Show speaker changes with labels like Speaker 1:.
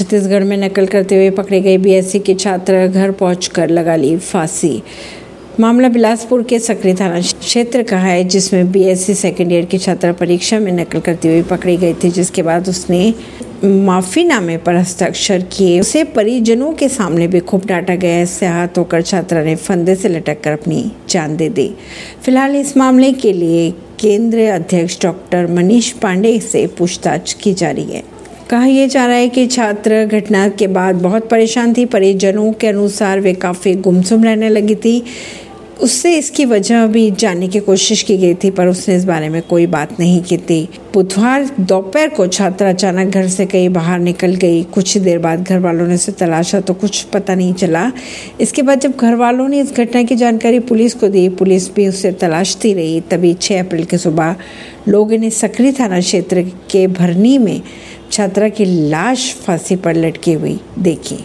Speaker 1: छत्तीसगढ़ में नकल करते हुए पकड़े गए बीएससी के छात्र घर पहुंचकर लगा ली फांसी। मामला बिलासपुर के सक्रिय थाना क्षेत्र का है, जिसमें बीएससी सेकेंड ईयर की छात्रा परीक्षा में नकल करते हुए पकड़ी गई थी, जिसके बाद उसने माफीनामे पर हस्ताक्षर किए। उसे परिजनों के सामने भी खूब डांटा गया। इससे हाथ होकर छात्रा ने फंदे से लटक कर अपनी जान दे दी। फ़िलहाल इस मामले के लिए केंद्रीय अध्यक्ष डॉक्टर मनीष पांडे से पूछताछ की जा रही है। कहा यह जा रहा है कि छात्र घटना के बाद बहुत परेशान थी परिजनों के अनुसार वे काफ़ी गुमसुम रहने लगी थी। उससे इसकी वजह भी जानने की कोशिश की गई थी, पर उसने इस बारे में कोई बात नहीं की थी। बुधवार दोपहर को छात्रा अचानक घर से कहीं बाहर निकल गई। कुछ देर बाद घर वालों ने उसे तलाशा तो कुछ पता नहीं चला। इसके बाद जब घर वालों ने इस घटना की जानकारी पुलिस को दी, पुलिस भी उसे तलाशती रही। तभी 6 अप्रैल की सुबह लोगों ने सक्रिय थाना क्षेत्र के भरनी में छात्रा की लाश फांसी पर लटकी हुई देखी।